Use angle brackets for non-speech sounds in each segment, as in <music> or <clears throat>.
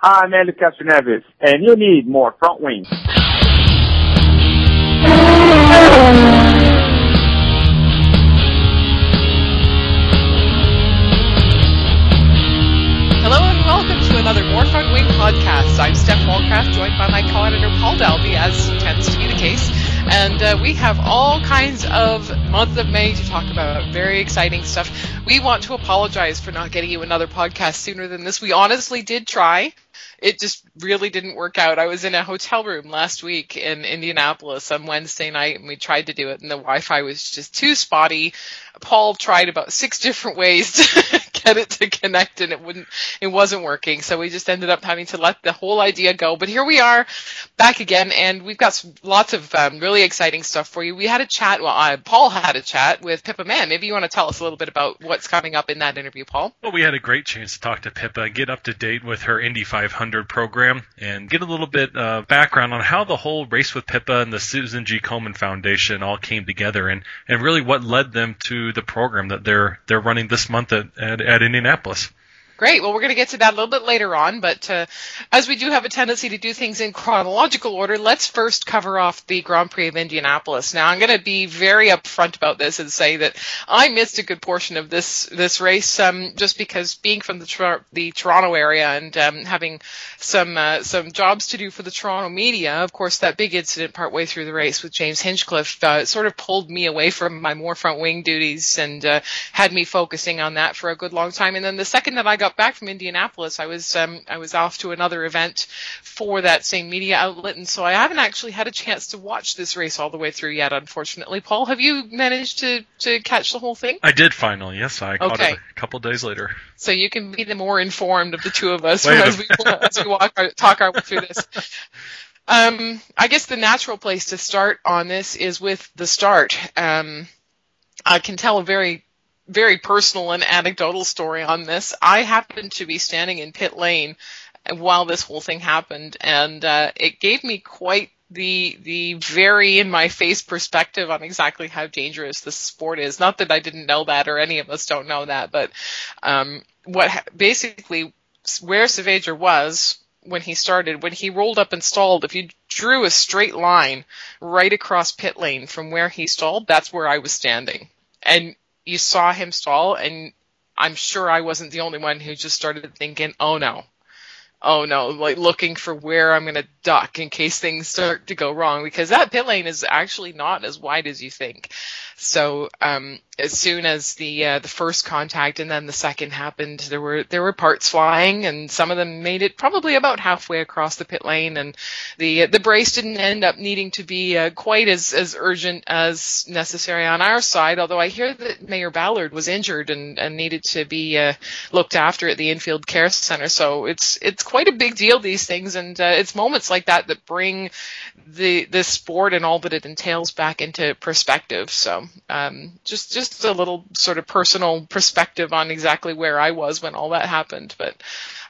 I'm Hélio Castroneves, and you need more front wings. Hello and welcome to another More Front Wing podcast. I'm Steph Wallcraft, joined by my co-editor Paul Dalby, as tends to be the case. And uh, we have all kinds of month of May to talk about. Very exciting stuff. We want to apologize for not getting you another podcast sooner than this. We honestly did try. It just really didn't work out. I was in a hotel room last week in Indianapolis on Wednesday night, and we tried to do it, and the Wi-Fi was just too spotty. Paul tried about six different ways <laughs> to get it to connect, and it wouldn't. It wasn't working. So we just ended up having to let the whole idea go. But here we are, back again, and we've got some, lots of um, really exciting stuff for you. We had a chat. Well, uh, Paul had a chat with Pippa Mann. Maybe you want to tell us a little bit about what's coming up in that interview, Paul. Well, we had a great chance to talk to Pippa, get up to date with her Indy 500 program, and get a little bit uh, background on how the whole Race with Pippa and the Susan G. Komen Foundation all came together, and, and really what led them to the program that they're they're running this month at, at, at Indianapolis. Great. Well, we're going to get to that a little bit later on, but uh, as we do have a tendency to do things in chronological order, let's first cover off the Grand Prix of Indianapolis. Now, I'm going to be very upfront about this and say that I missed a good portion of this this race um, just because being from the the Toronto area and um, having some uh, some jobs to do for the Toronto media. Of course, that big incident partway through the race with James Hinchcliffe uh, sort of pulled me away from my more front wing duties and uh, had me focusing on that for a good long time. And then the second that I got back from Indianapolis, I was um, I was off to another event for that same media outlet, and so I haven't actually had a chance to watch this race all the way through yet. Unfortunately, Paul, have you managed to to catch the whole thing? I did finally. Yes, I caught okay. it a couple days later. So you can be the more informed of the two of us as we, <laughs> as we walk our, talk our way through this. Um, I guess the natural place to start on this is with the start. Um, I can tell a very very personal and anecdotal story on this. I happened to be standing in pit lane while this whole thing happened, and uh, it gave me quite the the very in my face perspective on exactly how dangerous this sport is. Not that I didn't know that, or any of us don't know that, but um, what basically where Saavedra was when he started, when he rolled up and stalled, if you drew a straight line right across pit lane from where he stalled, that's where I was standing. And you saw him stall, and I'm sure I wasn't the only one who just started thinking, oh no, oh no, like looking for where I'm going to duck in case things start to go wrong because that pit lane is actually not as wide as you think. So um, as soon as the uh, the first contact and then the second happened, there were there were parts flying, and some of them made it probably about halfway across the pit lane, and the the brace didn't end up needing to be uh, quite as as urgent as necessary on our side. Although I hear that Mayor Ballard was injured and, and needed to be uh, looked after at the infield care center, so it's it's quite a big deal these things, and uh, it's moments like that that bring the the sport and all that it entails back into perspective. So um, just just a little sort of personal perspective on exactly where I was when all that happened. But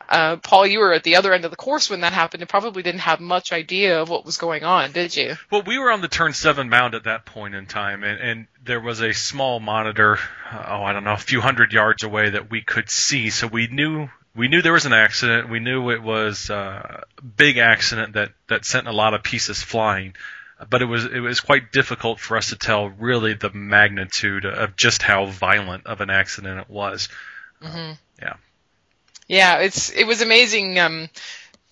uh, Paul, you were at the other end of the course when that happened and probably didn't have much idea of what was going on, did you? Well, we were on the turn seven mound at that point in time, and, and there was a small monitor, uh, oh, I don't know, a few hundred yards away that we could see, so we knew we knew there was an accident. We knew it was uh, a big accident that that sent a lot of pieces flying but it was it was quite difficult for us to tell really the magnitude of just how violent of an accident it was. Mm-hmm. yeah. Yeah, it's it was amazing. Um,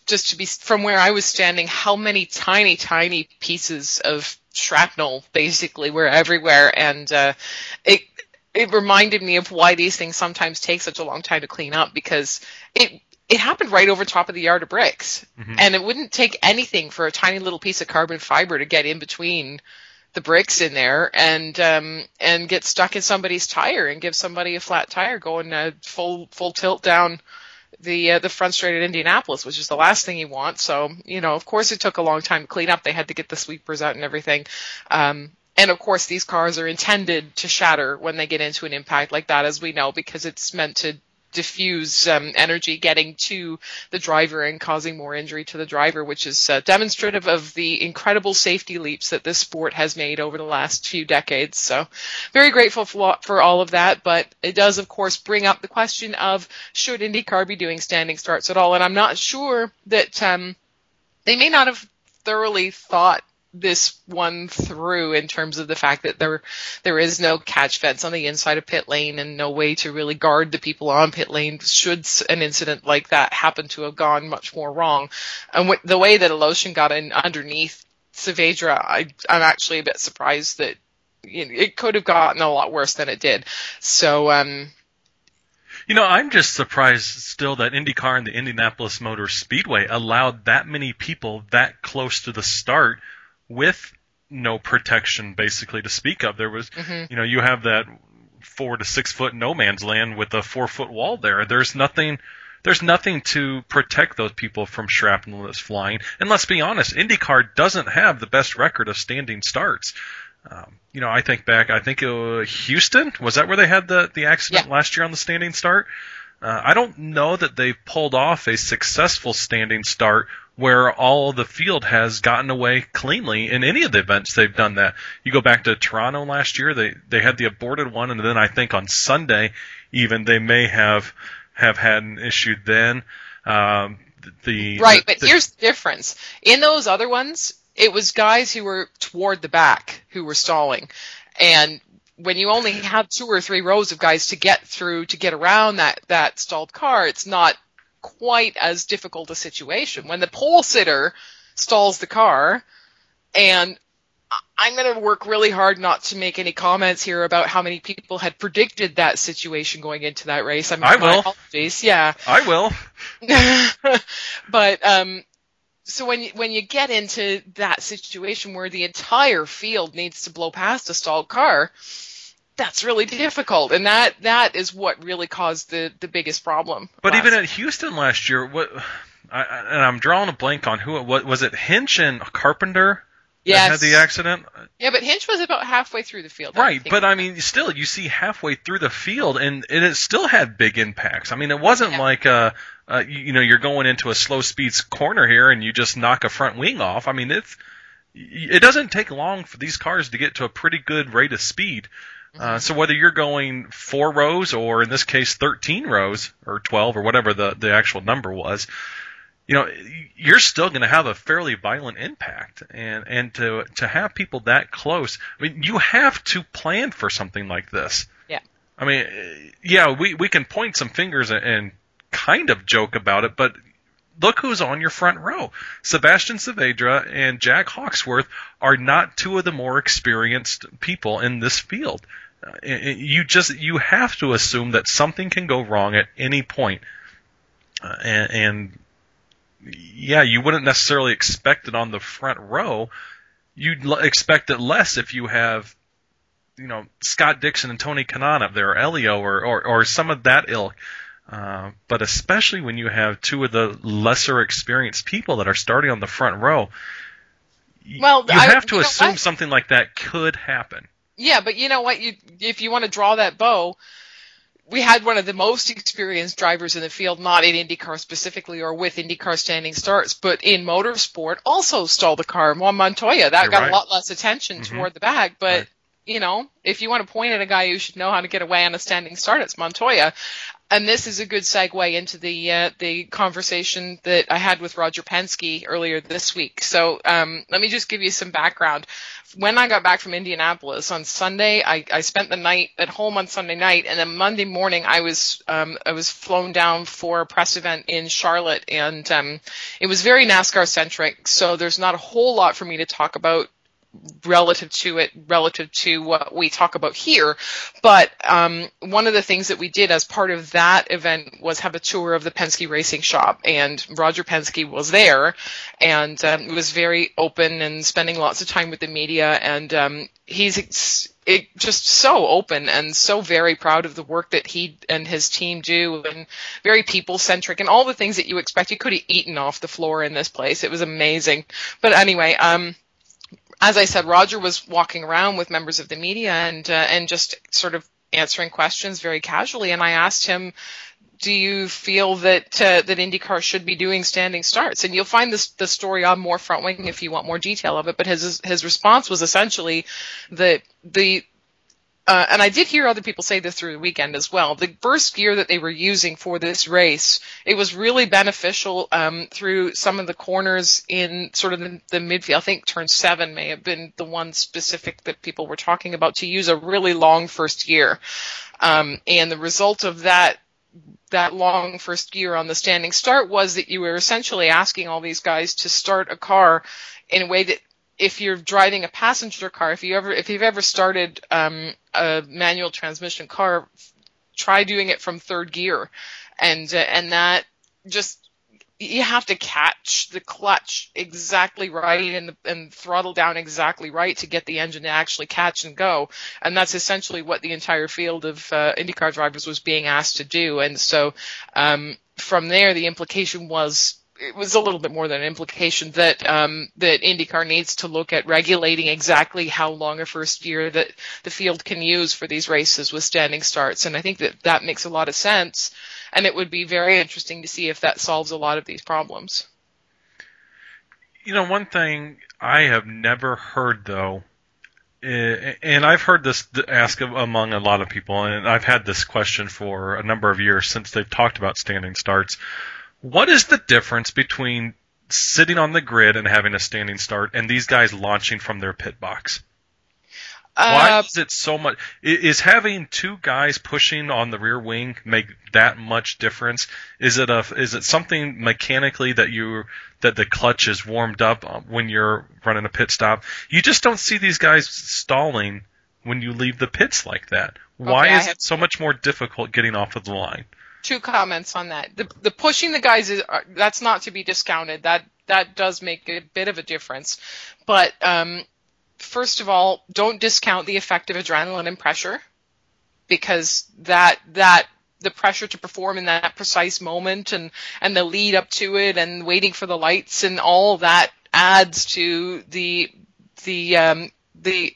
just to be from where I was standing, how many tiny, tiny pieces of shrapnel basically were everywhere, and uh, it it reminded me of why these things sometimes take such a long time to clean up because it it happened right over top of the yard of bricks. Mm-hmm. And it wouldn't take anything for a tiny little piece of carbon fiber to get in between the bricks in there and um, and get stuck in somebody's tire and give somebody a flat tire going uh, full full tilt down the uh, the front straight at Indianapolis, which is the last thing you want. So you know, of course, it took a long time to clean up. They had to get the sweepers out and everything. Um, and of course, these cars are intended to shatter when they get into an impact like that, as we know, because it's meant to diffuse um, energy getting to the driver and causing more injury to the driver, which is uh, demonstrative of the incredible safety leaps that this sport has made over the last few decades. So, very grateful for, all of that. But it does, of course, bring up the question of should IndyCar be doing standing starts at all? And I'm not sure that um, they may not have thoroughly thought this one through in terms of the fact that there there is no catch fence on the inside of pit lane and no way to really guard the people on pit lane should an incident like that happen to have gone much more wrong. And the way that Aleshin got in underneath Saavedra, I, I'm actually a bit surprised that you know, it could have gotten a lot worse than it did. So um, you know, I'm just surprised still that IndyCar and the Indianapolis Motor Speedway allowed that many people that close to the start with no protection basically to speak of. There was, mm-hmm. you know, you have that four to six foot no man's land with a four foot wall there. There's nothing. There's nothing to protect those people from shrapnel that's flying. And let's be honest, IndyCar doesn't have the best record of standing starts. Um, you know, I think back. I think Houston was that where they had the the accident yeah. last year on the standing start. Uh, I don't know that they've pulled off a successful standing start where all the field has gotten away cleanly in any of the events they've done that. You go back to Toronto last year, they they had the aborted one, and then I think on Sunday even they may have have had an issue then. Um, the right, the, but the, here's the difference. In those other ones, it was guys who were toward the back who were stalling, and when you only have two or three rows of guys to get through to get around that that stalled car, it's not quite as difficult a situation. When the pole sitter stalls the car, and I'm going to work really hard not to make any comments here about how many people had predicted that situation going into that race. I, mean, I will. Apologies. Yeah. I will. <laughs> <laughs> but um, so when you, when you get into that situation where the entire field needs to blow past a stalled car, that's really difficult, and that that is what really caused the the biggest problem. But even at Houston last year, what I, and I'm drawing a blank on who it was. Was it Hinch and Carpenter? Yes. had the accident. Yeah, but Hinch was about halfway through the field. Right, I but I mean, still, you see halfway through the field, and, and it still had big impacts. I mean, it wasn't yeah. like uh, uh, you, you know, you're going into a slow speeds corner here and you just knock a front wing off. I mean, it's it doesn't take long for these cars to get to a pretty good rate of speed. Uh, so whether you're going four rows or in this case 13 rows or 12 or whatever the, the actual number was, you know, you're still going to have a fairly violent impact. And, and to, to have people that close, I mean, you have to plan for something like this. Yeah. I mean, yeah, we, we can point some fingers and kind of joke about it, but look who's on your front row. Sebastian Saavedra and Jack Hawksworth are not two of the more experienced people in this field. Uh, you just you have to assume that something can go wrong at any point. Uh, and, and yeah, you wouldn't necessarily expect it on the front row. You'd l- expect it less if you have, you know, Scott Dixon and Tony Kanaan up there, or Elio, or, or, or some of that ilk. Uh, but especially when you have two of the lesser experienced people that are starting on the front row, well, you I, have to assume something like that could happen. Yeah, but you know what? You if you want to draw that bow, we had one of the most experienced drivers in the field, not in IndyCar specifically or with IndyCar standing starts, but in motorsport also stalled the car. Juan Montoya, that You're got right. a lot less attention mm-hmm. toward the back, but right. you know, if you want to point at a guy who should know how to get away on a standing start, it's Montoya and this is a good segue into the uh, the conversation that I had with Roger Penske earlier this week. So um, let me just give you some background. When I got back from Indianapolis on Sunday, I, I spent the night at home on Sunday night, and then Monday morning I was um, I was flown down for a press event in Charlotte, and um, it was very NASCAR centric. So there's not a whole lot for me to talk about relative to it, relative to what we talk about here. But um, one of the things that we did as part of that event was have a tour of the Penske Racing Shop, and Roger Penske was there, and um, was very open and spending lots of time with the media, and um, he's it, just so open and so very proud of the work that he and his team do, and very people centric, and all the things that you expect. You could have eaten off the floor in this place. It was amazing. But anyway, um as I said, Roger was walking around with members of the media and uh, and just sort of answering questions very casually. And I asked him do you feel that uh, that IndyCar should be doing standing starts? And you'll find this the story on more front wing if you want more detail of it. But his his response was essentially that the uh, and I did hear other people say this through the weekend as well. The first gear that they were using for this race, it was really beneficial um, through some of the corners in sort of the, the, midfield. I think turn seven may have been the one specific that people were talking about to use a really long first gear. Um, and the result of that that long first gear on the standing start was that you were essentially asking all these guys to start a car in a way that if you're driving a passenger car, if you ever if you've ever started um, a manual transmission car, try doing it from third gear, and uh, and that just you have to catch the clutch exactly right and, and throttle down exactly right to get the engine to actually catch and go. And that's essentially what the entire field of uh, IndyCar drivers was being asked to do. And so um, from there, the implication was it was a little bit more than an implication that um, that IndyCar needs to look at regulating exactly how long a first year that the field can use for these races with standing starts, and I think that that makes a lot of sense, and it would be very interesting to see if that solves a lot of these problems. You know, one thing I have never heard though, eh, and I've heard this asked among a lot of people, and I've had this question for a number of years since they've talked about standing starts what is the difference between sitting on the grid and having a standing start and these guys launching from their pit box? Why uh, is it so much? Is having two guys pushing on the rear wing make that much difference? Is it a is it something mechanically that you that the clutch is warmed up uh, when you're running a pit stop? You just don't see these guys stalling when you leave the pits like that. Why okay, is it so much more difficult getting off of the line? Two comments on that. The, the pushing the guys is uh, that's not to be discounted. That that does make a bit of a difference. But um, first of all, don't discount the effect of adrenaline and pressure because that that the pressure to perform in that precise moment and and the lead up to it and waiting for the lights and all that adds to the the um, the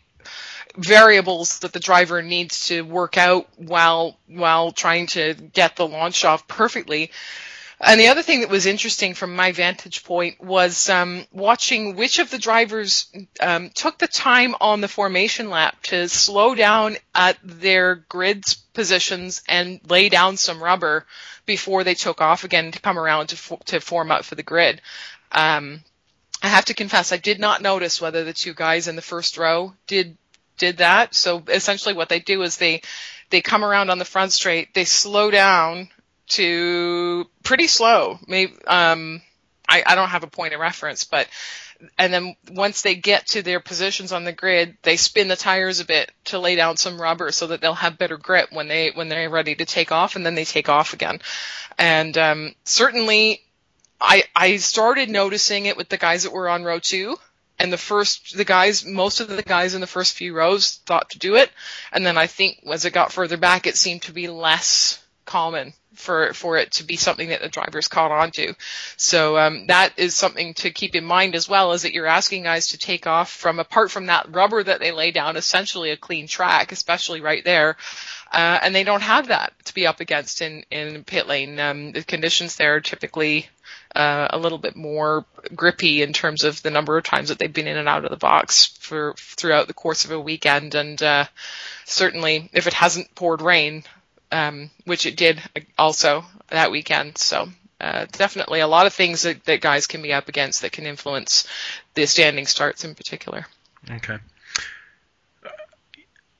variables that the driver needs to work out while while trying to get the launch off perfectly. And the other thing that was interesting from my vantage point was um, watching which of the drivers um, took the time on the formation lap to slow down at their grids positions and lay down some rubber before they took off again to come around to, fo- to form up for the grid. Um, I have to confess, I did not notice whether the two guys in the first row did did that. So essentially what they do is they, they come around on the front straight, they slow down to pretty slow. Maybe, um, I, I don't have a point of reference, but, and then once they get to their positions on the grid, they spin the tires a bit to lay down some rubber so that they'll have better grip when they, when they're ready to take off and then they take off again. And, um, certainly I, I started noticing it with the guys that were on row two and the first the guys most of the guys in the first few rows thought to do it. And then i think as it got further back it seemed to be less common for for it to be something that the drivers caught on to so um, that is something to keep in mind as well is that you're asking guys to take off from apart from that rubber that they lay down essentially a clean track especially right there uh, and they don't have that to be up against in in pit lane um, the conditions there are typically uh, a little bit more grippy in terms of the number of times that they've been in and out of the box for throughout the course of a weekend. And uh, certainly, if it hasn't poured rain, um, which it did also that weekend, so uh, definitely a lot of things that, that guys can be up against that can influence the standing starts in particular. Okay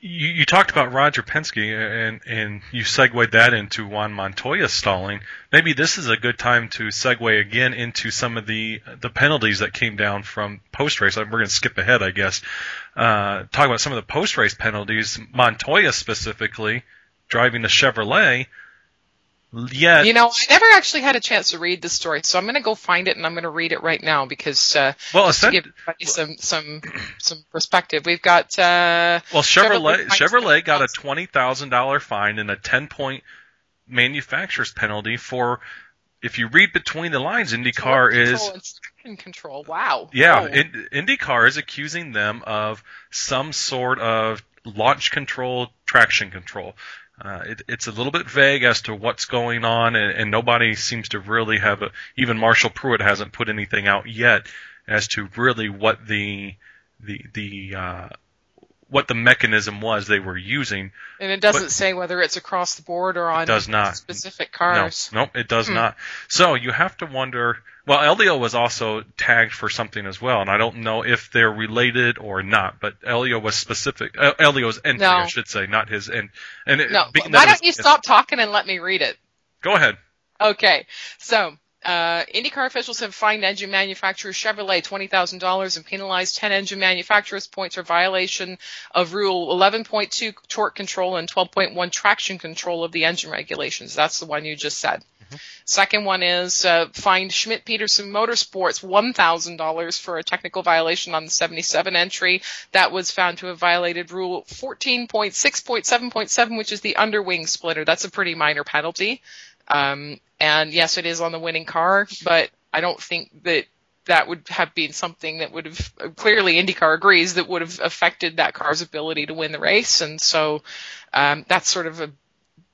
you, you, talked about Roger Penske and and you segued that into Juan Montoya stalling. Maybe this is a good time to segue again into some of the the penalties that came down from post race. We're going to skip ahead, I guess. Uh, talk about some of the post race penalties. Montoya specifically driving the Chevrolet yeah. You know, I never actually had a chance to read the story, so I'm going to go find it and I'm going to read it right now because uh, well, to give some some some perspective. We've got uh, well, Chevrolet Chevrolet, got a twenty thousand dollar fine and a ten point manufacturer's penalty for if you read between the lines, IndyCar is in control. Wow. Yeah, oh. IndyCar is accusing them of some sort of launch control, traction control. Uh, it, it's a little bit vague as to what's going on, and, and nobody seems to really have a. Even Marshall Pruett hasn't put anything out yet as to really what the the the uh, what the mechanism was they were using. And it doesn't but say whether it's across the board or on does not. specific cars. No, nope, it does hmm. not. So you have to wonder. Well, Elio was also tagged for something as well, and I don't know if they're related or not. But Elio was specific. Uh, Elio's entry, no. I should say, not his. And and no. Why don't you stop talking and let me read it? Go ahead. Okay, so uh, IndyCar officials have fined engine manufacturer Chevrolet $20,000 and penalized 10 engine manufacturers points for violation of Rule 11.2 torque control and 12.1 traction control of the engine regulations. That's the one you just said. Mm-hmm. Second one is uh, fined Schmidt Peterson Motorsports $1,000 for a technical violation on the 77 entry that was found to have violated Rule 14.6.7.7, which is the underwing splitter. That's a pretty minor penalty. Um, and yes, it is on the winning car, but I don't think that that would have been something that would have clearly IndyCar agrees that would have affected that car's ability to win the race, and so um, that's sort of a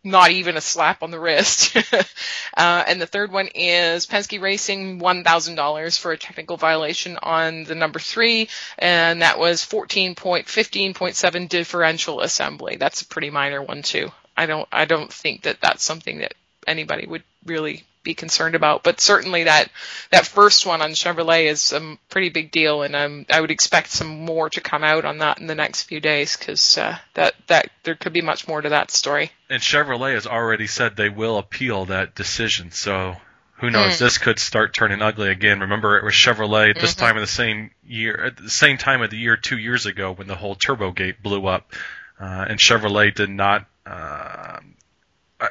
not even a slap on the wrist. <laughs> uh, and the third one is Penske Racing $1,000 for a technical violation on the number three, and that was 14.15.7 differential assembly. That's a pretty minor one too. I don't I don't think that that's something that anybody would really be concerned about. But certainly that that first one on Chevrolet is a pretty big deal, and um, I would expect some more to come out on that in the next few days because uh, that that there could be much more to that story. And Chevrolet has already said they will appeal that decision, so. Who knows? Mm. This could start turning ugly again. Remember, it was Chevrolet at this mm-hmm. time of the same year, at the same time of the year two years ago when the whole TurboGate blew up, uh, and Chevrolet did not uh,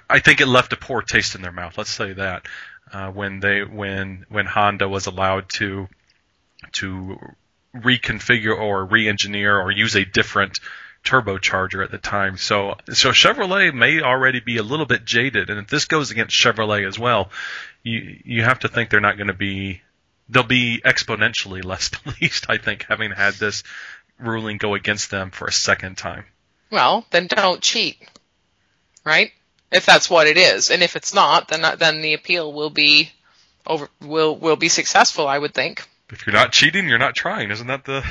I think it left a poor taste in their mouth. Let's say that uh, when they when when Honda was allowed to to reconfigure or re-engineer or use a different turbocharger at the time. So so Chevrolet may already be a little bit jaded, and if this goes against Chevrolet as well, you you have to think they're not going to be they'll be exponentially less <laughs> pleased. I think having had this ruling go against them for a second time. Well, then don't cheat, right? If that's what it is. And if it's not, then uh, then the appeal will be over will will be successful. I would think. If you're not cheating, you're not trying. Isn't that the?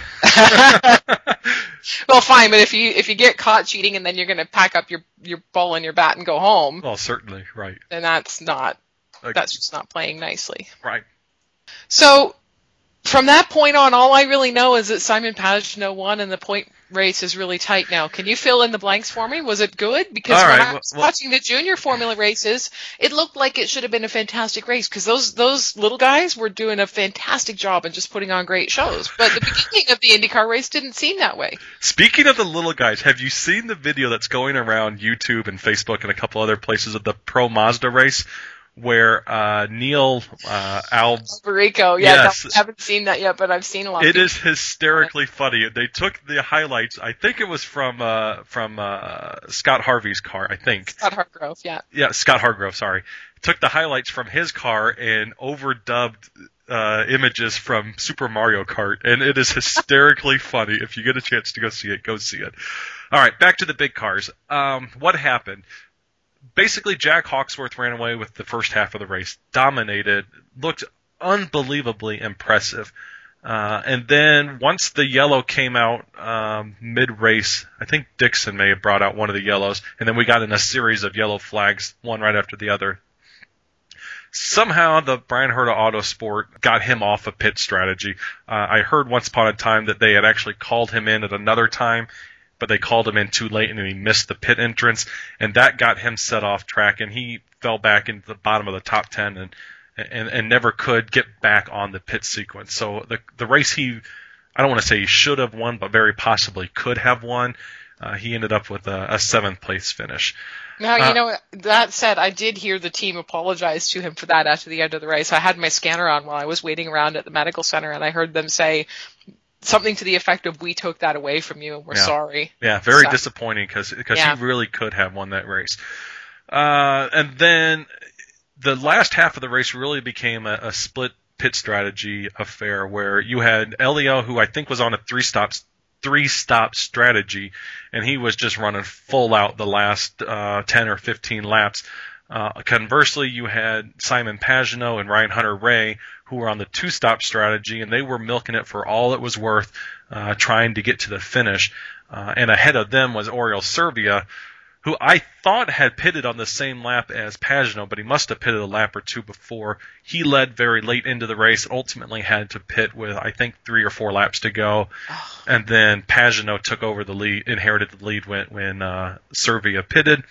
<laughs> well, fine, but if you if you get caught cheating and then you're going to pack up your your ball and your bat and go home. Well, certainly, right. Then that's not that's just not playing nicely. Right. So from that point on, all I really know is that Simon Pagenaud won and the point race is really tight now. Can you fill in the blanks for me? Was it good? Because All when. I was well, watching the junior formula races, it looked like it should have been a fantastic race because those those little guys were doing a fantastic job and just putting on great shows. But the beginning of the IndyCar race didn't seem that way. Speaking of the little guys, have you seen the video that's going around YouTube and Facebook and a couple other places of the Pro Mazda race? Where uh, Neil uh, Al Alberico, yeah, yes, I haven't seen that yet, but I've seen a lot. It is hysterically funny. They took the highlights. I think it was from uh, from uh, Scott Harvey's car. I think Scott Hargrove, yeah. Yeah, Scott Hargrove. Sorry, took the highlights from his car and overdubbed uh, images from Super Mario Kart, and it is hysterically <laughs> funny. If you get a chance to go see it, go see it. All right, back to the big cars. Um, what happened? Basically Jack Hawksworth ran away with the first half of the race, dominated, looked unbelievably impressive. Uh, and then once the yellow came out um, mid race, I think Dixon may have brought out one of the yellows, and then we got in a series of yellow flags, one right after the other. Somehow the Bryan Herta Autosport got him off a pit strategy. Uh, I heard once upon a time that they had actually called him in at another time but they called him in too late and he missed the pit entrance, and that got him set off track, and he fell back into the bottom of the top ten and and, and never could get back on the pit sequence. So the the race he, I don't want to say he should have won, but very possibly could have won. Uh, he ended up with a, a seventh place finish. Now, you uh, know, that said, I did hear the team apologize to him for that after the end of the race. I had my scanner on while I was waiting around at the medical center, and I heard them say, something to the effect of "We took that away from you. And we're yeah. sorry." Yeah, very so, disappointing because because yeah. he really could have won that race. Uh, and then the last half of the race really became a, a split pit strategy affair where you had Elio, who I think was on a three stop three stop strategy, and he was just running full out the last uh, 10 or 15 laps. Uh, conversely, you had Simon Pagenaud and Ryan Hunter-Reay who were on the two stop strategy, and they were milking it for all it was worth, uh, trying to get to the finish. Uh, and ahead of them was Oriol Servia, who I thought had pitted on the same lap as Pagenaud, but he must have pitted a lap or two before. He led very late into the race, ultimately had to pit with I think three or four laps to go, and then Pagenaud took over the lead, inherited the lead when when uh, Servia pitted.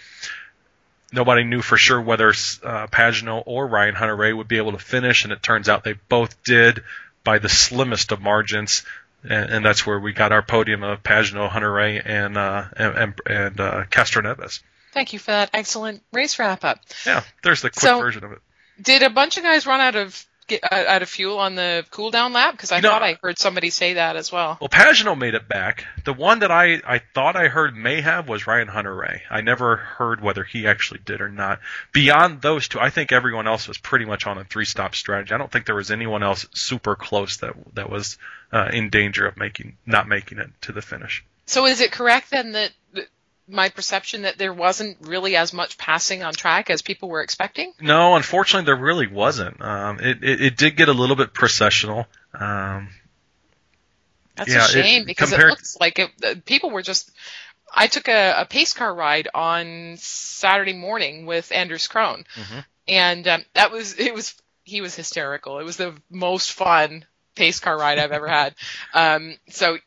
Nobody knew for sure whether uh, Pagenaud or Ryan Hunter-Reay would be able to finish, and it turns out they both did by the slimmest of margins and, and that's where we got our podium of Pagenaud, Hunter-Reay, and uh, and and uh, Castroneves. Thank you for that excellent race wrap up. Yeah, there's the quick So- version of it. Did a bunch of guys run out of get, uh, out of fuel on the cool down lap? Because I thought I heard somebody say that as well. Well, Pagenaud made it back. The one that I, I thought I heard may have was Ryan Hunter-Reay. I never heard whether he actually did or not. Beyond those two, I think everyone else was pretty much on a three-stop strategy. I don't think there was anyone else super close that that was uh, in danger of making not making it to the finish. So is it correct then that, that my perception that there wasn't really as much passing on track as people were expecting? No, unfortunately, there really wasn't. Um, it, it it did get a little bit processional. Um, That's Yeah, a it- shame because it looks like it, uh, people were just. I took a, a pace car ride on Saturday morning with Anders Krohn, Mhm. and um, that was it was he was hysterical. It was the most fun pace car ride I've ever had. Um, so,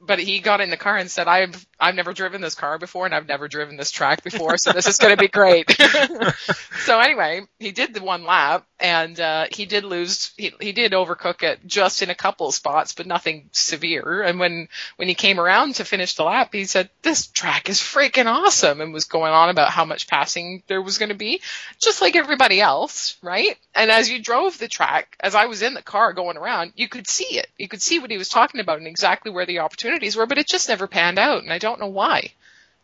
but he got in the car and said, "I've I've never driven this car before, and I've never driven this track before, so this is going to be great." <laughs> so anyway, he did the one lap, and uh, he did lose. He he did overcook it just in a couple of spots, but nothing severe. And when when he came around to finish the lap, he said, "This track is freaking awesome," and was going on about how much passing there was going to be, just like everybody else, right? And as you drove the track, as I was in the car going around, you could see it. You could see what he was talking about and exactly where the opportunities were, but it just never panned out, and I don't know why.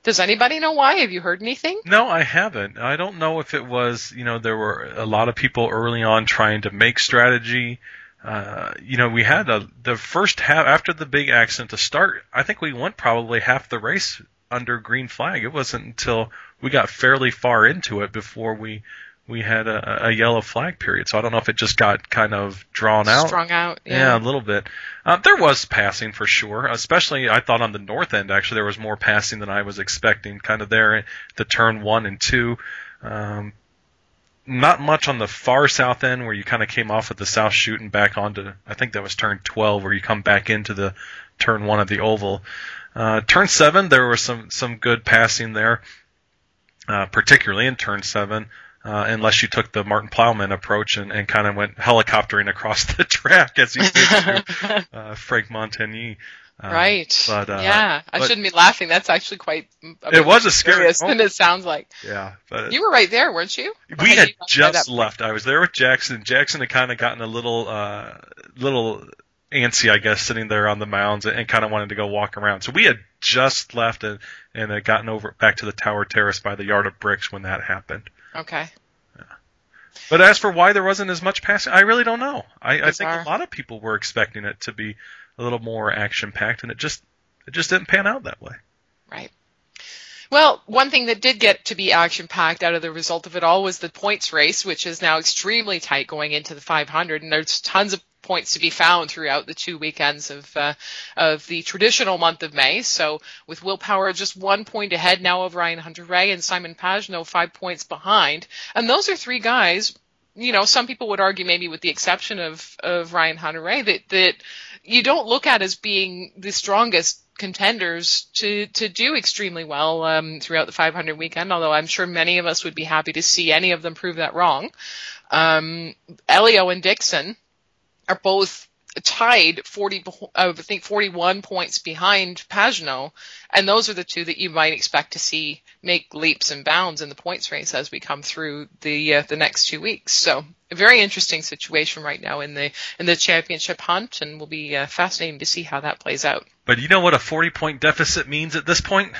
Does anybody know why? Have you heard anything? No, I haven't. I don't know if it was, you know, there were a lot of people early on trying to make strategy. Uh, you know, we had a, the first half after the big accident to start. I think we went probably half the race under green flag. It wasn't until we got fairly far into it before we we had a, a yellow flag period. So I don't know if it just got kind of drawn out. Strung out. Yeah, a little bit. Uh, there was passing for sure, especially I thought on the north end. Actually, there was more passing than I was expecting. Kind of there the turn one and two. Um, not much on the far south end where you kind of came off at the south chute and back onto. I think that was turn 12 where you come back into the turn one of the oval. Uh, turn seven, there was some some good passing there, uh, particularly in turn seven uh, unless you took the Martin Plowman approach and, and kind of went helicoptering across <laughs> the track as he did to <laughs> uh, Franck Montagny. Uh, right. But, uh, yeah, I but- shouldn't be laughing. That's actually quite. It was a scary moment. it sounds like. Yeah, but You were right there, weren't you? We had you just left. I was there with Jackson. Jackson had kind of gotten a little, uh, little antsy, I guess, sitting there on the mounds and, and kind of wanted to go walk around. So we had just left and, and had gotten over back to the tower terrace by the yard of bricks when that happened. Okay. But as for why there wasn't as much passing, I really don't know. I, I think a lot of people were expecting it to be a little more action packed, and it just it just didn't pan out that way. Right. Well, one thing that did get to be action packed out of the result of it all was the points race, which is now extremely tight going into the 500, and there's tons of points to be found throughout the two weekends of uh, of the traditional month of May. So with Will Power just one point ahead now of Ryan Hunter-Reay and Simon Pagenaud five points behind, and those are three guys. You know, some people would argue, maybe with the exception of of Ryan Hunter-Reay, that that you don't look at as being the strongest contenders to to do extremely well um, throughout the 500 weekend. Although I'm sure many of us would be happy to see any of them prove that wrong. Um, Elio and Dixon are both tied 40, uh, I think 41 points behind Pagenaud. and those are the two that you might expect to see make leaps and bounds in the points race as we come through the uh, the next two weeks. So a very interesting situation right now in the in the championship hunt, and will be uh, fascinating to see how that plays out. But you know what a 40 point deficit means at this point?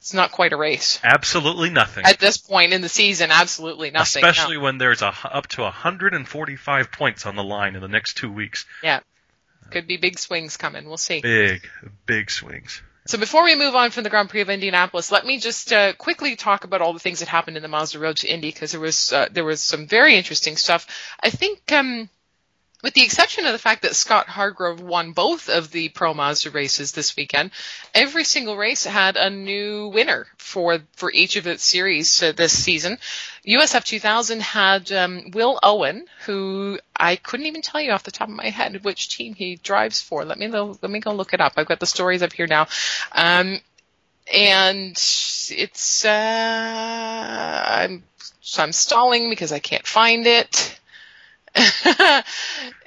It's not quite a race Absolutely nothing. at this point in the season. Absolutely nothing. no. Especially when there's a, up to 145 points on the line in the next two weeks. Yeah. Could be big swings coming. We'll see. Big, big swings. So before we move on from the Grand Prix of Indianapolis, let me just uh, quickly talk about all the things that happened in the Mazda Road to Indy because there was uh, there was some very interesting stuff. I think um, with the exception of the fact that Scott Hargrove won both of the Pro Mazda races this weekend, every single race had a new winner for for each of its series uh, this season. USF 2000 had um, Will Owen, who I couldn't even tell you off the top of my head which team he drives for. Let me let me go look it up. I've got the stories up here now. Um, and it's uh, I'm so I'm stalling because I can't find it. <laughs>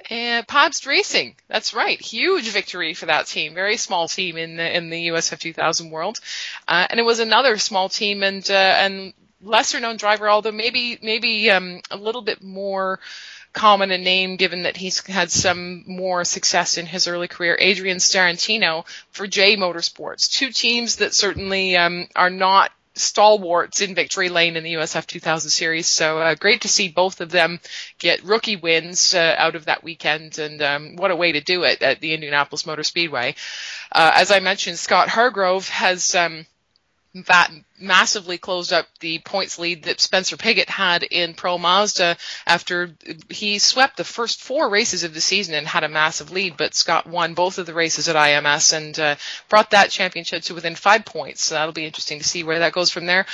and Pabst Racing, that's right, huge victory for that team. Very small team in the in the USF 2000 world, uh, and it was another small team and uh, and lesser known driver, although maybe maybe um, a little bit more common a name given that he's had some more success in his early career. Adrian Starrantino for JAY Motorsports, two teams that certainly um, are not stalwarts in victory lane in the USF 2000 series. So uh, great to see both of them get rookie wins uh, out of that weekend, and um, what a way to do it at the Indianapolis Motor Speedway. Uh, as I mentioned, Scott Hargrove has. Um, that massively closed up the points lead that Spencer Pigot had in Pro Mazda after he swept the first four races of the season and had a massive lead, but Scott won both of the races at IMS and uh, brought that championship to within five points. So that'll be interesting to see where that goes from there.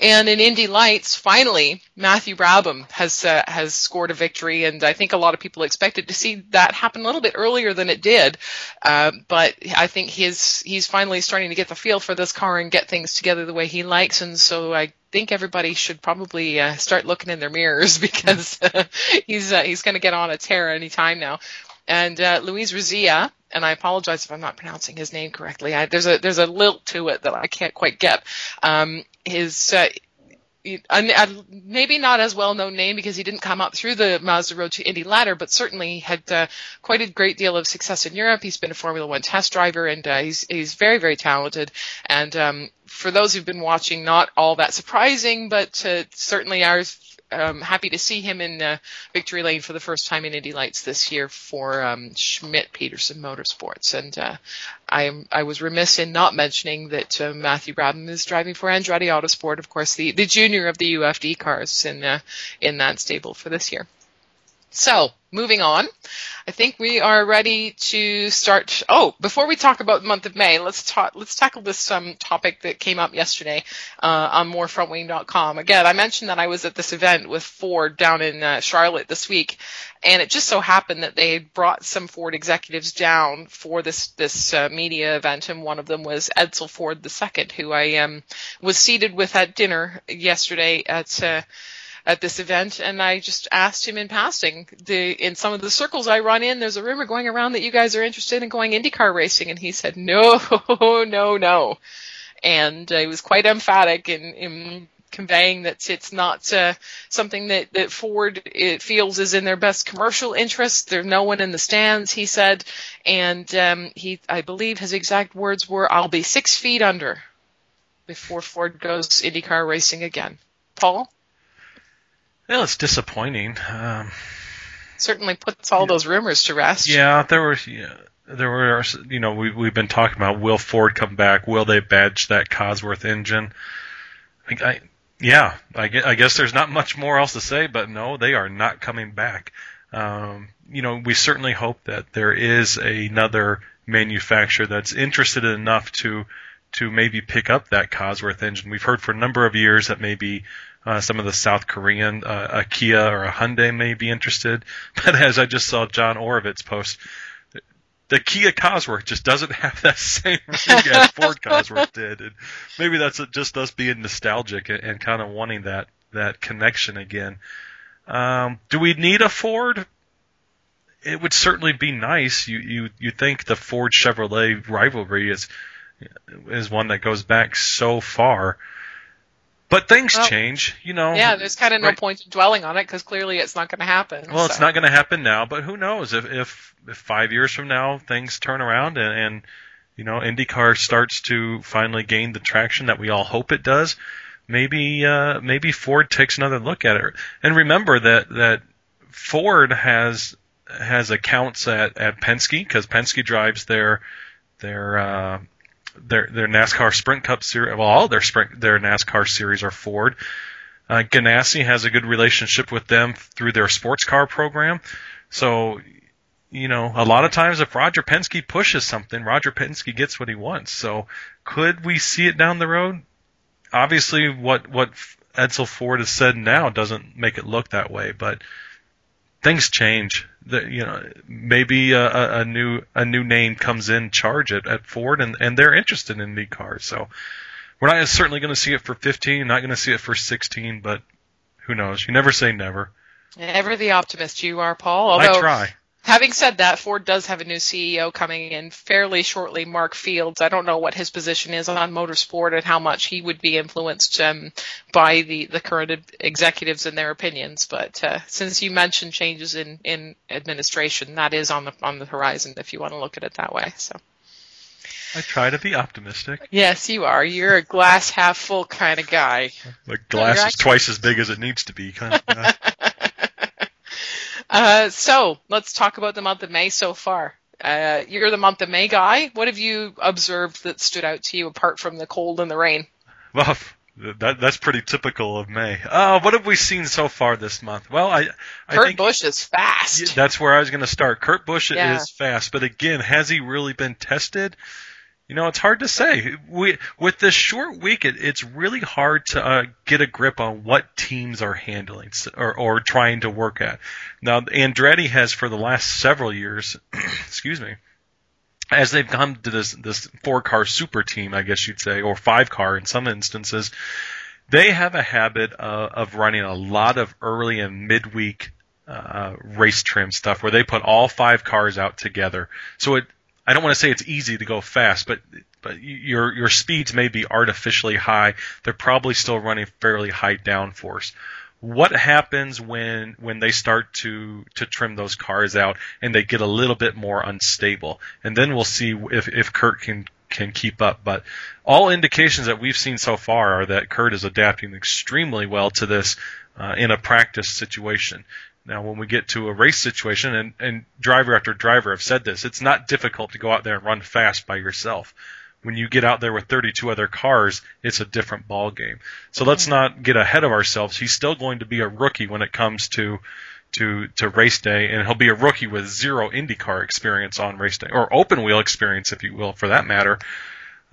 And in Indy Lights, finally, Matthew Brabham has uh, has scored a victory, and I think a lot of people expected to see that happen a little bit earlier than it did. Uh, but I think he's he's finally starting to get the feel for this car and get things together the way he likes and so I think everybody should probably uh, start looking in their mirrors <laughs> because uh, he's uh, he's going to get on a tear any time now. And uh, Luis Razia, and I apologize if I'm not pronouncing his name correctly. I, there's a there's a lilt to it that I can't quite get. Um, his uh, maybe not as well known name because he didn't come up through the Mazda Road to Indy ladder, but certainly had uh, quite a great deal of success in Europe. He's been a Formula One test driver, and uh, he's he's very very talented. And um, for those who've been watching, not all that surprising, but uh, certainly ours um, happy to see him in uh, victory lane for the first time in Indy Lights this year for um, Schmidt Peterson Motorsports. And uh, I, I was remiss in not mentioning that uh, Matthew Brabham is driving for Andretti Autosport, of course, the, the junior of the UFD cars in uh, in that stable for this year. So, moving on. I think we are ready to start. Oh, before we talk about the month of May, let's talk. Let's tackle this um, topic that came up yesterday uh, on morefrontwing.com. Again, I mentioned that I was at this event with Ford down in uh, Charlotte this week, and it just so happened that they brought some Ford executives down for this this uh, media event, and one of them was Edsel Ford II, who I um, was seated with at dinner yesterday at uh, at this event, and I just asked him in passing. The in some of the circles I run in, there's a rumor going around that you guys are interested in going IndyCar racing, and he said, <laughs> "No, no, no," and uh, he was quite emphatic in, in conveying that it's not uh, something that, that Ford feels is in their best commercial interest. There's no one in the stands, he said, and um, he, I believe his exact words were, "I'll be six feet under before Ford goes IndyCar racing again." Paul. Well, it's disappointing. Um, Certainly puts all those rumors to rest. Yeah, there were. Yeah, there were. You know, we we've been talking about will Ford come back? Will they badge that Cosworth engine? I, I yeah, I, I guess there's not much more else to say, but no, they are not coming back. Um, you know, we certainly hope that there is another manufacturer that's interested enough to to maybe pick up that Cosworth engine. We've heard for a number of years that maybe uh, some of the South Korean, uh, a Kia or a Hyundai may be interested. <laughs> But as I just saw John Oreovicz post, the Kia Cosworth just doesn't have <laughs> that same rig as <laughs> Ford Cosworth did. And maybe that's just us being nostalgic and, and kind of wanting that, that connection again. Um, do we need a Ford? It would certainly be nice. You, you, you think the Ford Chevrolet rivalry is, is one that goes back so far. But things well, change, you know. Yeah, there's kind of no right. point in dwelling on it because clearly it's not going to happen. Well, so. it's not going to happen now, but who knows if, if if five years from now things turn around and, and you know IndyCar starts to finally gain the traction that we all hope it does, maybe uh, maybe Ford takes another look at it. And remember that that Ford has has accounts at at Penske because Penske drives their their uh, their their NASCAR Sprint Cup series. Well, all their sprint their NASCAR series are Ford. Uh, Ganassi has a good relationship with them through their sports car program. So, you know, a lot of times if Roger Penske pushes something, Roger Penske gets what he wants. So, could we see it down the road? Obviously, what what Edsel Ford has said now doesn't make it look that way, but things change. The, you know, maybe a, a new a new name comes in charge at, at Ford, and, and they're interested in cars. So we're not certainly going to see it for 15, not going to see it for 16, but who knows? You never say never. Ever the optimist you are, Paul. Although, I try. Having said that, Ford does have a new CEO coming in fairly shortly, Mark Fields. I don't know what his position is on motorsport and how much he would be influenced um, by the, the current executives and their opinions. But uh, since you mentioned changes in, in administration, that is on the on the horizon if you want to look at it that way. So. I try to be optimistic. Yes, you are. You're a glass half full kind of guy. The glass is twice as big as it needs to be kind of guy. <laughs> Uh, so let's talk about the month of May so far. Uh, you're the month of May guy. What have you observed that stood out to you apart from the cold and the rain? Well, that, that's pretty typical of May. Uh, what have we seen so far this month? Well, I, I Kurt think Busch is fast. That's where I was going to start. Kurt Busch Yeah. is fast, but again, has he really been tested? You know, it's hard to say. We, with this short week, it, it's really hard to uh, get a grip on what teams are handling or, or trying to work at. Now, Andretti has for the last several years, <clears throat> excuse me, as they've come to this this four car super team, I guess you'd say, or five car in some instances, they have a habit of, running a lot of early and midweek uh, race trim stuff where they put all five cars out together. So it, I don't want to say it's easy to go fast, but but your your speeds may be artificially high. They're probably still running fairly high downforce. What happens when when they start to to trim those cars out and they get a little bit more unstable? And then we'll see if if Kurt can can keep up. But all indications that we've seen so far are that Kurt is adapting extremely well to this uh, in a practice situation. Now, when we get to a race situation, and, and driver after driver have said this, it's not difficult to go out there and run fast by yourself. When you get out there with 32 other cars, it's a different ball game. So let's not get ahead of ourselves. He's still going to be a rookie when it comes to to to race day, and he'll be a rookie with zero IndyCar experience on race day, or open wheel experience, if you will, for that matter.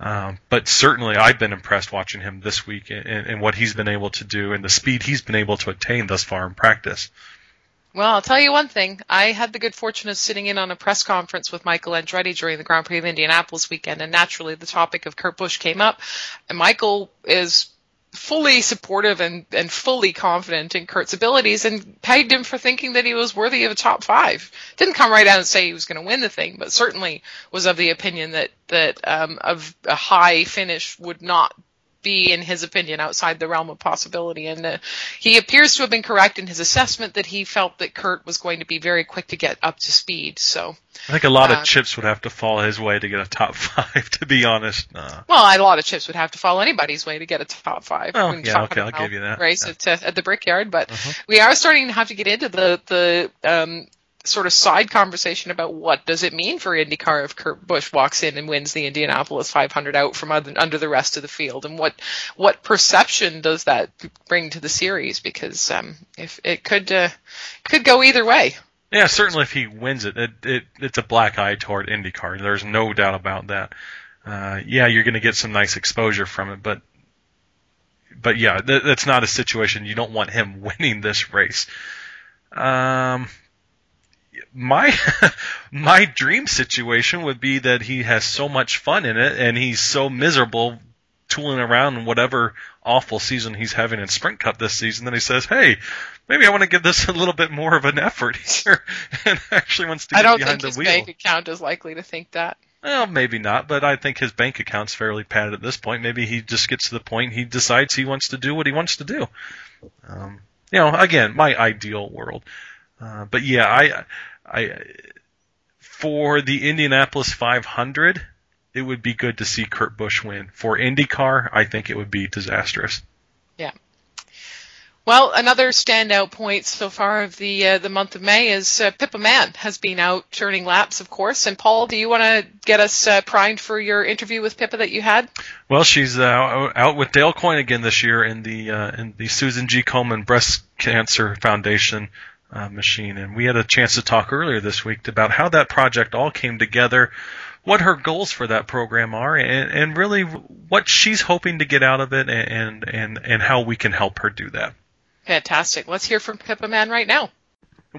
Um, but certainly, I've been impressed watching him this week and, and what he's been able to do and the speed he's been able to attain thus far in practice. Well, I'll tell you one thing. I had the good fortune of sitting in on a press conference with Michael Andretti during the Grand Prix of Indianapolis weekend, and naturally the topic of Kurt Busch came up. And Michael is fully supportive and, and fully confident in Kurt's abilities and pegged him for thinking that he was worthy of a top five. Didn't come right out and say he was going to win the thing, but certainly was of the opinion that, that um, of a high finish would not be, in his opinion, outside the realm of possibility. And uh, he appears to have been correct in his assessment that he felt that Kurt was going to be very quick to get up to speed. So, I think a lot Uh, of chips would have to fall his way to get a top <laughs> five. To be honest, uh, well, a lot of chips would have to fall anybody's way to get a top five. Oh, yeah, okay, I'll give you that. Race Yeah. at, uh, at the Brickyard, but Uh-huh. we are starting to have to get into the the um, sort of side conversation about what does it mean for IndyCar if Kurt Busch walks in and wins the Indianapolis 500 out from under the rest of the field, and what what perception does that bring to the series? Because um, if it could uh, could go either way. yeah, certainly if he wins it, it, it it's a black eye toward IndyCar. There's no doubt about that. Uh, yeah, you're going to get some nice exposure from it, but but yeah, th- that's not a situation you don't want him <laughs> winning this race. Um, my <laughs> my dream situation would be that he has so much fun in it and he's so miserable tooling around in whatever awful season he's having in Sprint Cup this season that he says, "Hey, maybe I want to give this a little bit more of an effort <laughs> here," and actually wants to I get don't behind think his the wheel. bank account is likely to think that. Well, maybe not, but I think his bank account's fairly padded at this point. Maybe he just gets to the point he decides he wants to do what he wants to do. Um, you know, again, my ideal world. Uh, but yeah, I, I, for the Indianapolis 500, it would be good to see Kurt Busch win. For IndyCar, I think it would be disastrous. Yeah. Well, another standout point so far of the uh, the month of May is uh, Pippa Mann has been out turning laps, of course. And Paul, do you want to get us uh, primed for your interview with Pippa that you had? Well, she's uh, out with Dale Coyne again this year in the uh, in the Susan G. Komen Breast Cancer Foundation uh, machine, and we had a chance to talk earlier this week about how that project all came together what her goals for that program are and, and really what she's hoping to get out of it and, and, and how we can help her do that. Fantastic. Let's hear from Pippa Mann right now.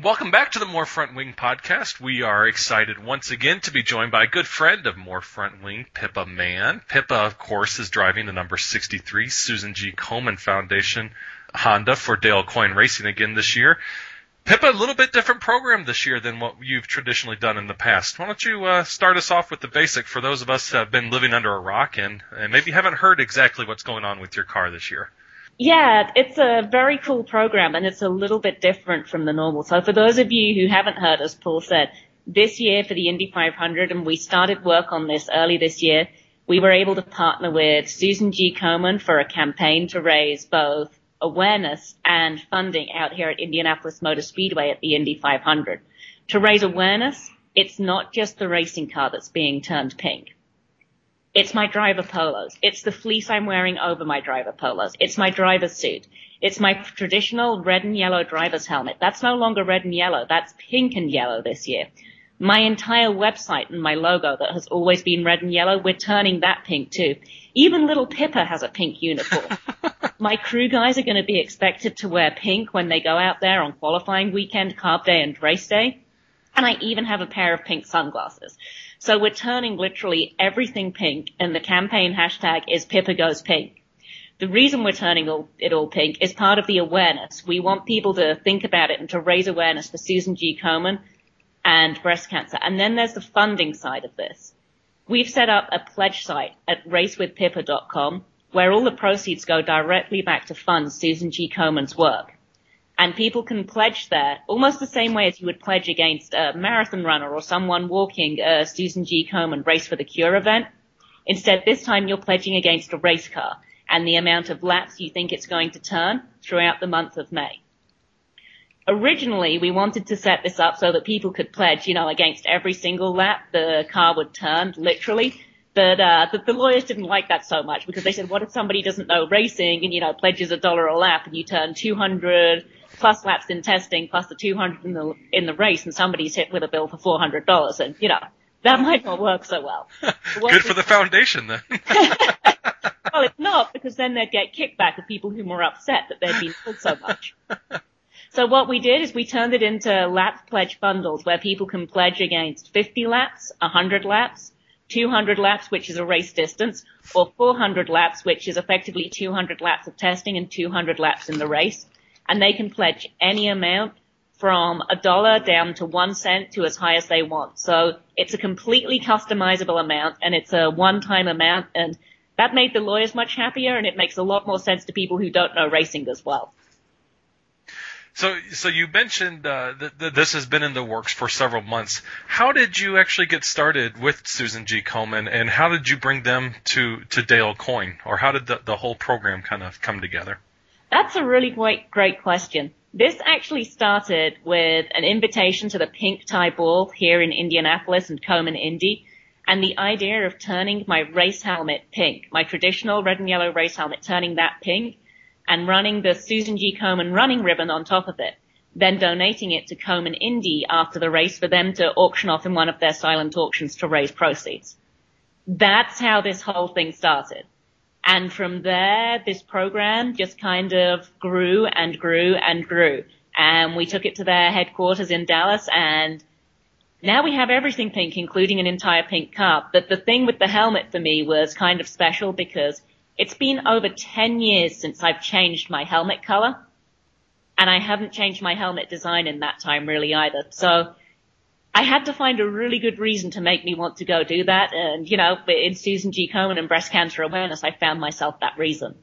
Welcome back to the More Front Wing podcast. We are excited once again to be joined by a good friend of More Front Wing, Pippa Mann. Pippa, of course, is driving the number 63 Susan G. Komen Foundation Honda for Dale Coyne Racing again this year. Pippa, a little bit different program this year than what you've traditionally done in the past. Why don't you uh, start us off with the basic for those of us who have been living under a rock and, and maybe haven't heard exactly what's going on with your car this year? Yeah, it's a very cool program and it's a little bit different from the normal. So for those of you who haven't heard, as Paul said, this year for the Indy 500 and we started work on this early this year, we were able to partner with Susan G. Komen for a campaign to raise both awareness and funding out here at Indianapolis Motor Speedway at the Indy 500. To raise awareness, it's not just the racing car that's being turned pink. It's my driver polos. It's the fleece I'm wearing over my driver polos. It's my driver's suit. It's my traditional red and yellow driver's helmet. That's no longer red and yellow. That's pink and yellow this year. My entire website and my logo that has always been red and yellow, we're turning that pink too. Even little Pippa has a pink uniform. <laughs> my crew guys are going to be expected to wear pink when they go out there on qualifying weekend, carb day and race day. And I even have a pair of pink sunglasses. So we're turning literally everything pink and the campaign hashtag is Pippa Goes Pink. The reason we're turning all, it all pink is part of the awareness. We want people to think about it and to raise awareness for Susan G. Komen and breast cancer. And then there's the funding side of this. We've set up a pledge site at racewithpippa.com where all the proceeds go directly back to fund Susan G. Komen's work and people can pledge there almost the same way as you would pledge against a marathon runner or someone walking a Susan G. Komen Race for the Cure event. Instead, this time you're pledging against a race car and the amount of laps you think it's going to turn throughout the month of May. Originally, we wanted to set this up so that people could pledge, you know, against every single lap the car would turn, literally. But uh, the, the lawyers didn't like that so much because they said, what if somebody doesn't know racing and, you know, pledges a dollar a lap and you turn 200 plus laps in testing, plus the 200 in the in the race, and somebody's hit with a bill for $400, and you know that might not work so well. <laughs> Good for the foundation then. <laughs> <laughs> well, it's not because then they'd get kickback of people who were upset that they'd been told so much. So what we did is we turned it into lap pledge bundles where people can pledge against 50 laps, 100 laps, 200 laps, which is a race distance, or 400 laps, which is effectively 200 laps of testing and 200 laps in the race and they can pledge any amount from a dollar down to one cent to as high as they want. So it's a completely customizable amount and it's a one-time amount and that made the lawyers much happier and it makes a lot more sense to people who don't know racing as well. So, so you mentioned uh, that, that, this has been in the works for several months. How did you actually get started with Susan G. Komen, and how did you bring them to to Dale Coyne, or how did the, the whole program kind of come together? That's a really great, great question. This actually started with an invitation to the Pink Tie Ball here in Indianapolis and Komen Indy, and the idea of turning my race helmet pink, my traditional red and yellow race helmet, turning that pink, and running the Susan G. Komen running ribbon on top of it, then donating it to Komen Indy after the race for them to auction off in one of their silent auctions to raise proceeds. That's how this whole thing started. And from there, this program just kind of grew and grew and grew. And we took it to their headquarters in Dallas and now we have everything pink, including an entire pink car. But the thing with the helmet for me was kind of special because it's been over 10 years since I've changed my helmet color. And I haven't changed my helmet design in that time really either. So I had to find a really good reason to make me want to go do that. And, you know, in Susan G. Komen and breast cancer awareness, I found myself that reason.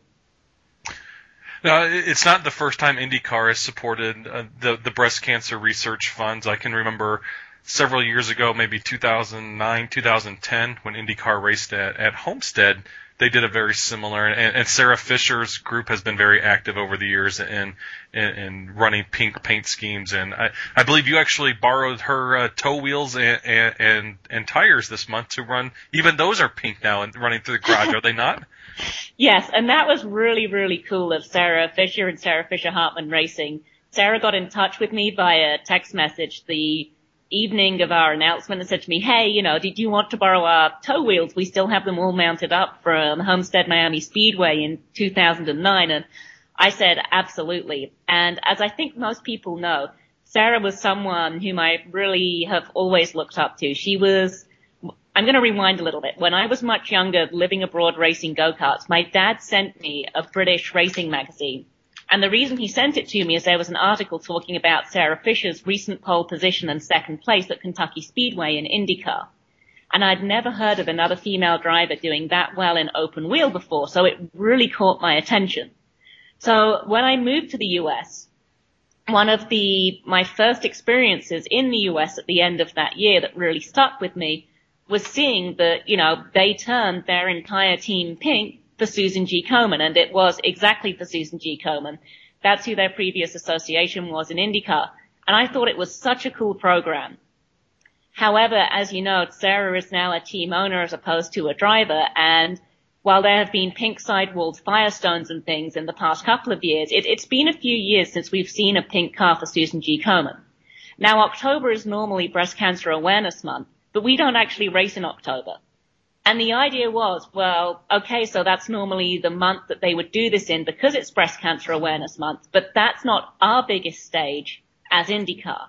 Now, it's not the first time IndyCar has supported uh, the the breast cancer research funds. I can remember several years ago, maybe 2009, 2010, when IndyCar raced at, at Homestead. They did a very similar, and, and Sarah Fisher's group has been very active over the years in in, in running pink paint schemes, and I, I believe you actually borrowed her uh, tow wheels and, and and and tires this month to run. Even those are pink now and running through the garage, are they not? <laughs> Yes, and that was really really cool of Sarah Fisher and Sarah Fisher Hartman Racing. Sarah got in touch with me via text message the evening of our announcement and said to me, hey, you know, did you want to borrow our tow wheels? We still have them all mounted up from Homestead Miami Speedway in 2009. And I said, absolutely. And as I think most people know, Sarah was someone whom I really have always looked up to. She was, I'm going to rewind a little bit. When I was much younger, living abroad racing go-karts, my dad sent me a British racing magazine and the reason he sent it to me is there was an article talking about Sarah Fisher's recent pole position and second place at Kentucky Speedway in IndyCar. And I'd never heard of another female driver doing that well in open wheel before, so it really caught my attention. So when I moved to the US, one of the, my first experiences in the US at the end of that year that really stuck with me was seeing that, you know, they turned their entire team pink for Susan G. Komen, and it was exactly for Susan G. Komen. That's who their previous association was in IndyCar. And I thought it was such a cool program. However, as you know, Sarah is now a team owner as opposed to a driver, and while there have been pink sidewalled Firestones and things in the past couple of years, it, has been a few years since we've seen a pink car for Susan G. Komen. Now, October is normally Breast Cancer Awareness Month, but we don't actually race in October. And the idea was, well, okay, so that's normally the month that they would do this in because it's Breast Cancer Awareness Month, but that's not our biggest stage as IndyCar.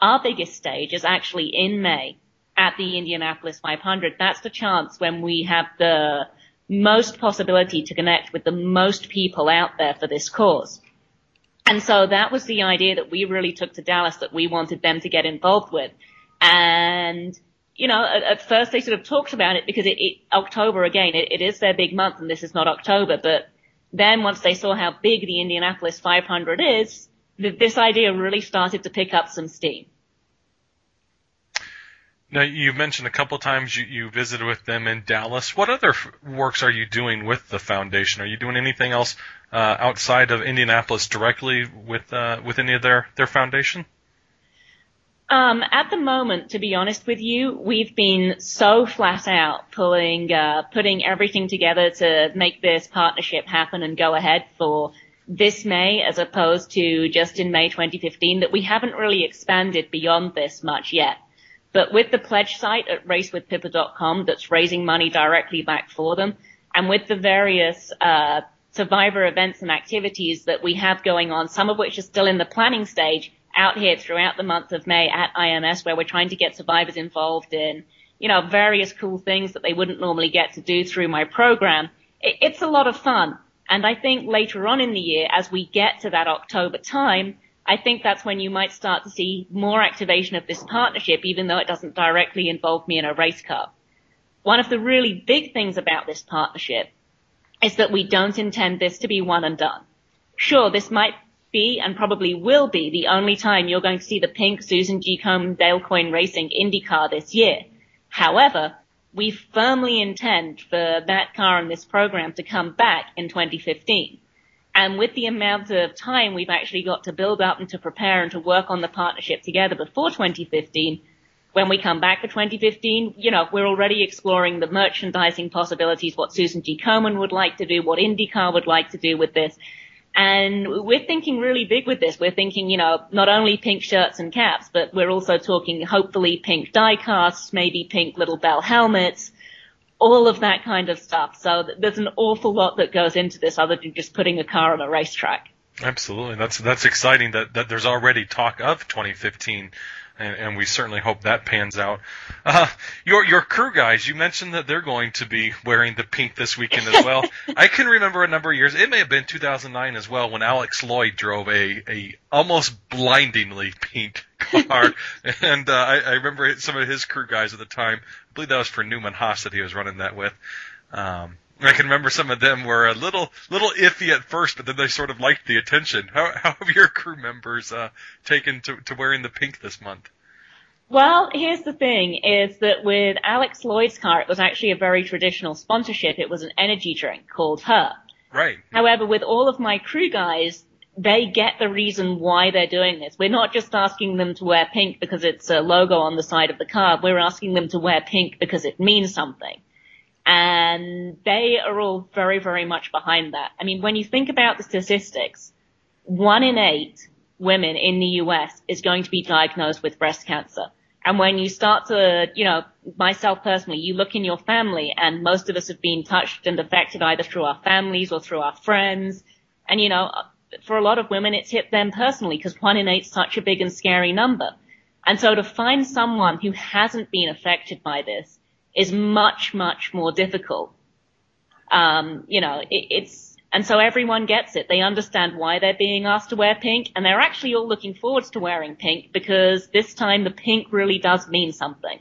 Our biggest stage is actually in May at the Indianapolis 500. That's the chance when we have the most possibility to connect with the most people out there for this cause. And so that was the idea that we really took to Dallas that we wanted them to get involved with. And you know, at, at, first they sort of talked about it because it, it October again, it, it is their big month and this is not October, but then once they saw how big the Indianapolis 500 is, th- this idea really started to pick up some steam. Now you've mentioned a couple times you, you visited with them in Dallas. What other f- works are you doing with the foundation? Are you doing anything else uh, outside of Indianapolis directly with uh, with any of their their foundation? Um, at the moment, to be honest with you, we've been so flat out pulling, uh, putting everything together to make this partnership happen and go ahead for this May as opposed to just in May 2015 that we haven't really expanded beyond this much yet. But with the pledge site at racewithpippa.com that's raising money directly back for them and with the various, uh, survivor events and activities that we have going on, some of which are still in the planning stage, out here throughout the month of May at IMS where we're trying to get survivors involved in, you know, various cool things that they wouldn't normally get to do through my program. It, it's a lot of fun. And I think later on in the year, as we get to that October time, I think that's when you might start to see more activation of this partnership, even though it doesn't directly involve me in a race car. One of the really big things about this partnership is that we don't intend this to be one and done. Sure, this might be and probably will be the only time you're going to see the pink Susan G. Komen Dale Coyne Racing IndyCar this year. However, we firmly intend for that car and this program to come back in 2015. And with the amount of time we've actually got to build up and to prepare and to work on the partnership together before 2015, when we come back for 2015, you know, we're already exploring the merchandising possibilities, what Susan G. Komen would like to do, what IndyCar would like to do with this. And we're thinking really big with this. We're thinking, you know, not only pink shirts and caps, but we're also talking hopefully pink die casts, maybe pink little bell helmets, all of that kind of stuff. So there's an awful lot that goes into this other than just putting a car on a racetrack. Absolutely. That's, that's exciting that, that there's already talk of 2015 and, and we certainly hope that pans out. Uh, your your crew guys, you mentioned that they're going to be wearing the pink this weekend as well. <laughs> I can remember a number of years. It may have been 2009 as well when Alex Lloyd drove a a almost blindingly pink car, <laughs> and uh, I, I remember some of his crew guys at the time. I believe that was for Newman Haas that he was running that with. Um, <laughs> I can remember some of them were a little little iffy at first, but then they sort of liked the attention. How <laughs> how have your crew members uh, taken to to wearing the pink this month? Well, here's the thing is that with Alex Lloyd's car, it was actually a very traditional sponsorship. It was an energy drink called Her. Right. However, with all of my crew guys, they get the reason why they're doing this. We're not just asking them to wear pink because it's a logo on the side of the car. We're asking them to wear pink because it means something. And they are all very, very much behind that. I mean, when you think about the statistics, one in eight women in the US is going to be diagnosed with breast cancer. And when you start to, you know, myself personally, you look in your family and most of us have been touched and affected either through our families or through our friends. And, you know, for a lot of women, it's hit them personally because one in eight is such a big and scary number. And so to find someone who hasn't been affected by this is much, much more difficult. Um, you know, it, it's, and so everyone gets it. They understand why they're being asked to wear pink, and they're actually all looking forward to wearing pink because this time the pink really does mean something.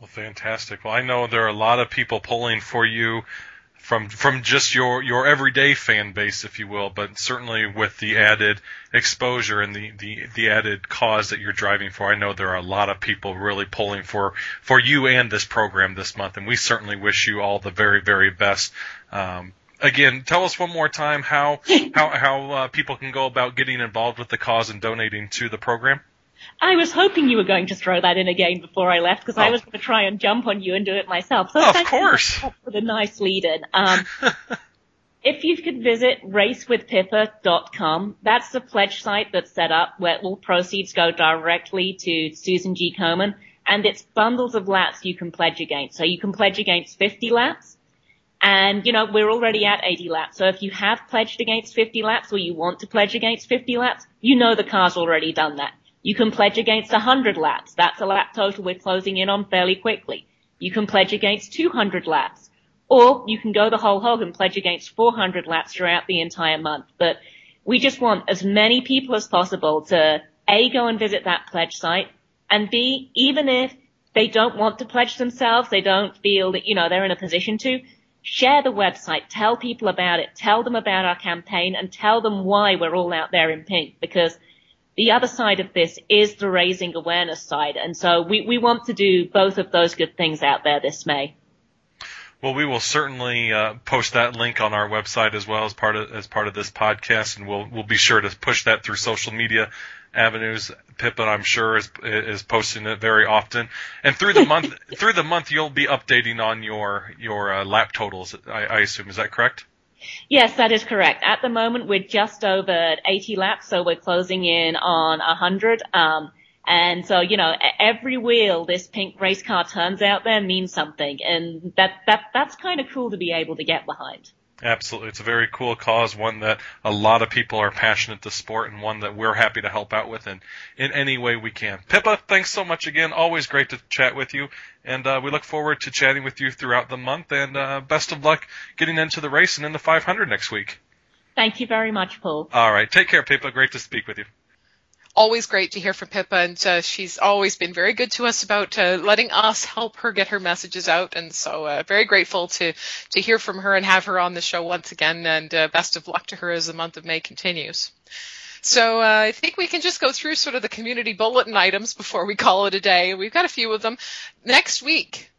Well, fantastic. Well, I know there are a lot of people pulling for you from from just your your everyday fan base, if you will, but certainly with the added exposure and the, the, the added cause that you're driving for. I know there are a lot of people really pulling for for you and this program this month, and we certainly wish you all the very very best. Um, again, tell us one more time how how how uh, people can go about getting involved with the cause and donating to the program. I was hoping you were going to throw that in again before I left because oh. I was going to try and jump on you and do it myself. So oh, of course, for the nice lead-in. Um, <laughs> if you could visit racewithpippa.com, that's the pledge site that's set up where all proceeds go directly to Susan G. Komen, and it's bundles of laps you can pledge against. So you can pledge against 50 laps, and, you know, we're already at 80 laps. So if you have pledged against 50 laps or you want to pledge against 50 laps, you know the car's already done that. You can pledge against 100 laps. That's a lap total we're closing in on fairly quickly. You can pledge against 200 laps. Or you can go the whole hog and pledge against 400 laps throughout the entire month. But we just want as many people as possible to A, go and visit that pledge site, and B, even if they don't want to pledge themselves, they don't feel that, you know, they're in a position to, share the website, tell people about it, tell them about our campaign and tell them why we're all out there in pink because the other side of this is the raising awareness side. And so we, we want to do both of those good things out there this May. Well, we will certainly uh, post that link on our website as well as part of as part of this podcast, and we'll we'll be sure to push that through social media avenues. Pippa, I'm sure, is is posting it very often. And through the month, <laughs> through the month, you'll be updating on your your uh, lap totals. I, I assume is that correct? Yes, that is correct. At the moment, we're just over 80 laps, so we're closing in on 100. Um, and so, you know, every wheel this pink race car turns out there means something, and that that that's kind of cool to be able to get behind. Absolutely. It's a very cool cause, one that a lot of people are passionate to sport and one that we're happy to help out with in, in any way we can. Pippa, thanks so much again. Always great to chat with you. And uh, we look forward to chatting with you throughout the month. And uh, best of luck getting into the race and in the 500 next week. Thank you very much, Paul. All right. Take care, Pippa. Great to speak with you always great to hear from Pippa, and uh, she's always been very good to us about uh, letting us help her get her messages out. And so, uh, very grateful to to hear from her and have her on the show once again. And uh, best of luck to her as the month of May continues. So uh, I think we can just go through sort of the community bulletin items before we call it a day. We've got a few of them. Next week,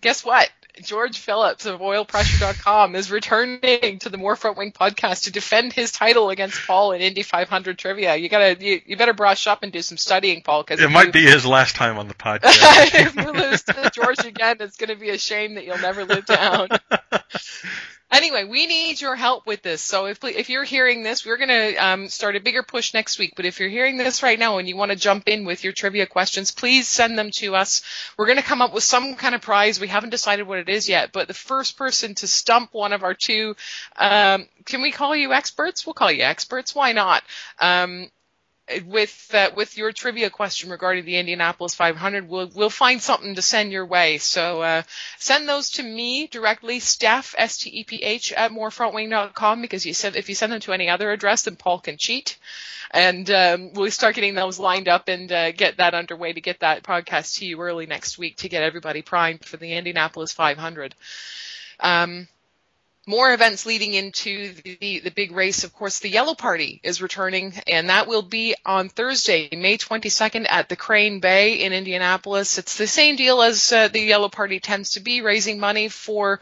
guess what? George Phillips of oilpressure.com is returning to the More Front Wing podcast to defend his title against Paul in Indy 500 trivia. You gotta, you, you better brush up and do some studying, Paul, because it might you, be his last time on the <laughs> podcast. if you lose to George again, it's going to be a shame that you'll never live down. <laughs> Anyway, we need your help with this. So if if you're hearing this, we're going to um, start a bigger push next week. But if you're hearing this right now and you want to jump in with your trivia questions, please send them to us. We're going to come up with some kind of prize. We haven't decided what it is yet, but the first person to stump one of our two, um, can we call you experts? We'll call you experts. Why not? Um, with uh, with your trivia question regarding the Indianapolis 500, we'll we'll find something to send your way. So uh, send those to me directly, Steph S T E P H at morefrontwing.com because you said if you send them to any other address, then Paul can cheat, and um, we'll start getting those lined up and uh, get that underway to get that podcast to you early next week to get everybody primed for the Indianapolis 500. Um, more events leading into the, the big race. Of course, the Yellow Party is returning, and that will be on Thursday, May 22nd at the Crane Bay in Indianapolis. It's the same deal as uh, the Yellow Party tends to be, raising money for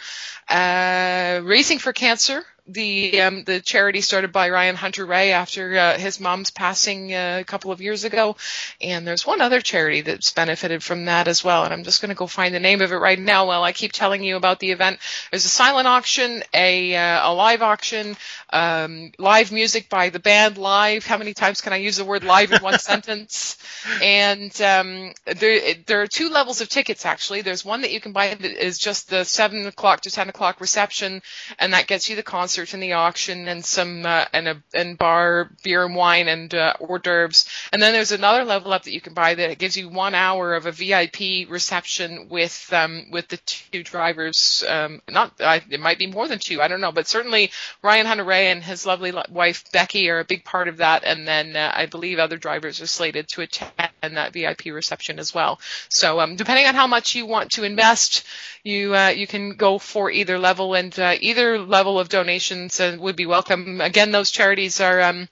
uh, Racing for Cancer the um, the charity started by Ryan Hunter-Reay after uh, his mom's passing uh, a couple of years ago, and there's one other charity that's benefited from that as well. And I'm just going to go find the name of it right now while I keep telling you about the event. There's a silent auction, a uh, a live auction, um, live music by the band live. How many times can I use the word live in one <laughs> sentence? And um, there there are two levels of tickets actually. There's one that you can buy that is just the seven o'clock to ten o'clock reception, and that gets you the concert concert and the auction and some uh, and a and bar beer and wine and uh, hors d'oeuvres. And then there's another level up that you can buy that gives you one hour of a VIP reception with um, with the two drivers. Um, not uh, it might be more than two. I don't know, but certainly Ryan Hunter-Reay and his lovely wife Beccy are a big part of that. And then uh, I believe other drivers are slated to attend that VIP reception as well. So um, depending on how much you want to invest, you uh, you can go for either level, and uh, either level of donations uh, would be welcome. Again, those charities are. Um,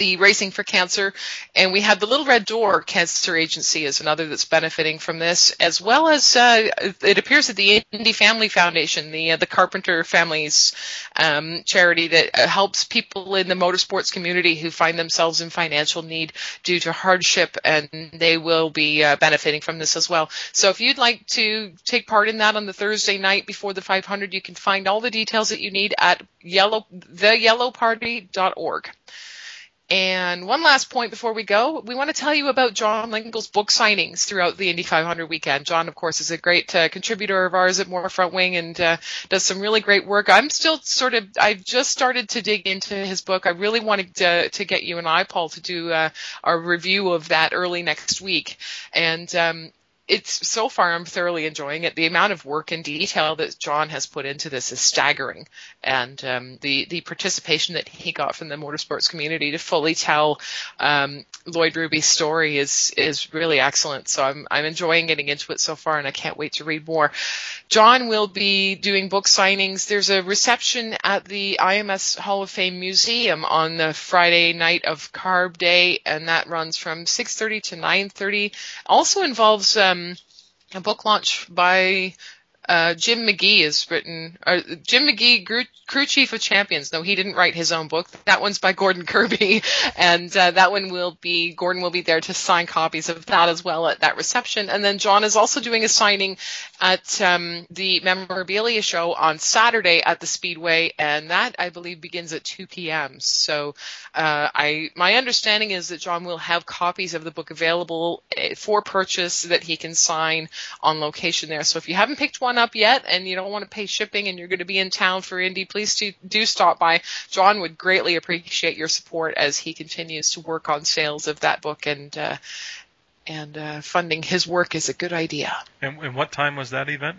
the Racing for Cancer, and we have the Little Red Door Cancer Agency is another that's benefiting from this, as well as uh, it appears that the Indy Family Foundation, the uh, the Carpenter families um, charity that uh, helps people in the motorsports community who find themselves in financial need due to hardship, and they will be uh, benefiting from this as well. So if you'd like to take part in that on the Thursday night before the 500, you can find all the details that you need at yellow theyellowparty.org. And one last point before we go, we want to tell you about John Lingle's book signings throughout the Indy 500 weekend. John, of course, is a great uh, contributor of ours at More Front Wing and uh, does some really great work. I'm still sort of, I've just started to dig into his book. I really wanted to, to get you and I, Paul, to do uh, a review of that early next week. And um, it's so far I'm thoroughly enjoying it. The amount of work and detail that John has put into this is staggering, and um, the the participation that he got from the motorsports community to fully tell um, Lloyd Ruby's story is is really excellent. So I'm I'm enjoying getting into it so far, and I can't wait to read more. John will be doing book signings. There's a reception at the IMS Hall of Fame Museum on the Friday night of Carb Day, and that runs from 6:30 to 9:30. Also involves um, um, a book launch by uh, Jim McGee is written. Uh, Jim McGee, crew, crew, chief of champions. No, he didn't write his own book. That one's by Gordon Kirby, <laughs> and uh, that one will be Gordon will be there to sign copies of that as well at that reception. And then John is also doing a signing at um, the memorabilia show on Saturday at the Speedway, and that I believe begins at 2 p.m. So, uh, I my understanding is that John will have copies of the book available eh, for purchase that he can sign on location there. So if you haven't picked one up yet and you don't want to pay shipping and you're going to be in town for Indy, please do, do stop by. John would greatly appreciate your support as he continues to work on sales of that book and uh, and uh, funding his work is a good idea. And, and, what time was that event?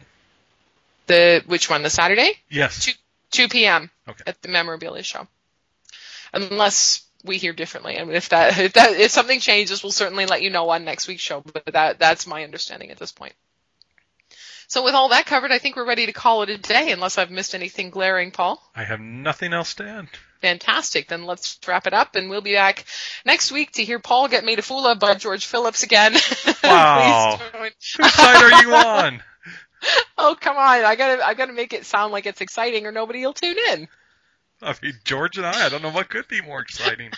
The which one? The Saturday? Yes. Two, 2 p.m. Okay. at the memorabilia show. Unless we hear differently. I mean, if that if that if something changes, we'll certainly let you know on next week's show. But that that's my understanding at this point. So with all that covered, I think we're ready to call it a day, unless I've missed anything glaring, Paul. I have nothing else to add. Fantastic. Then let's wrap it up, and we'll be back next week to hear Paul get made a fool of by George Phillips again. <laughs> Wow. Whose side are you on? <laughs> <laughs> oh come on! I gotta I gotta make it sound like it's exciting, or nobody will tune in. I mean, George and I, I don't know what could be more exciting.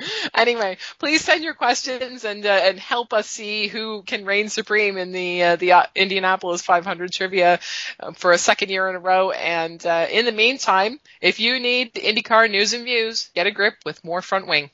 <laughs> anyway, please send your questions and uh, and help us see who can reign supreme in the uh, the uh, Indianapolis 500 trivia uh, for a second year in a row. And uh, in the meantime, if you need the IndyCar news and views, get a grip with more Front Wing.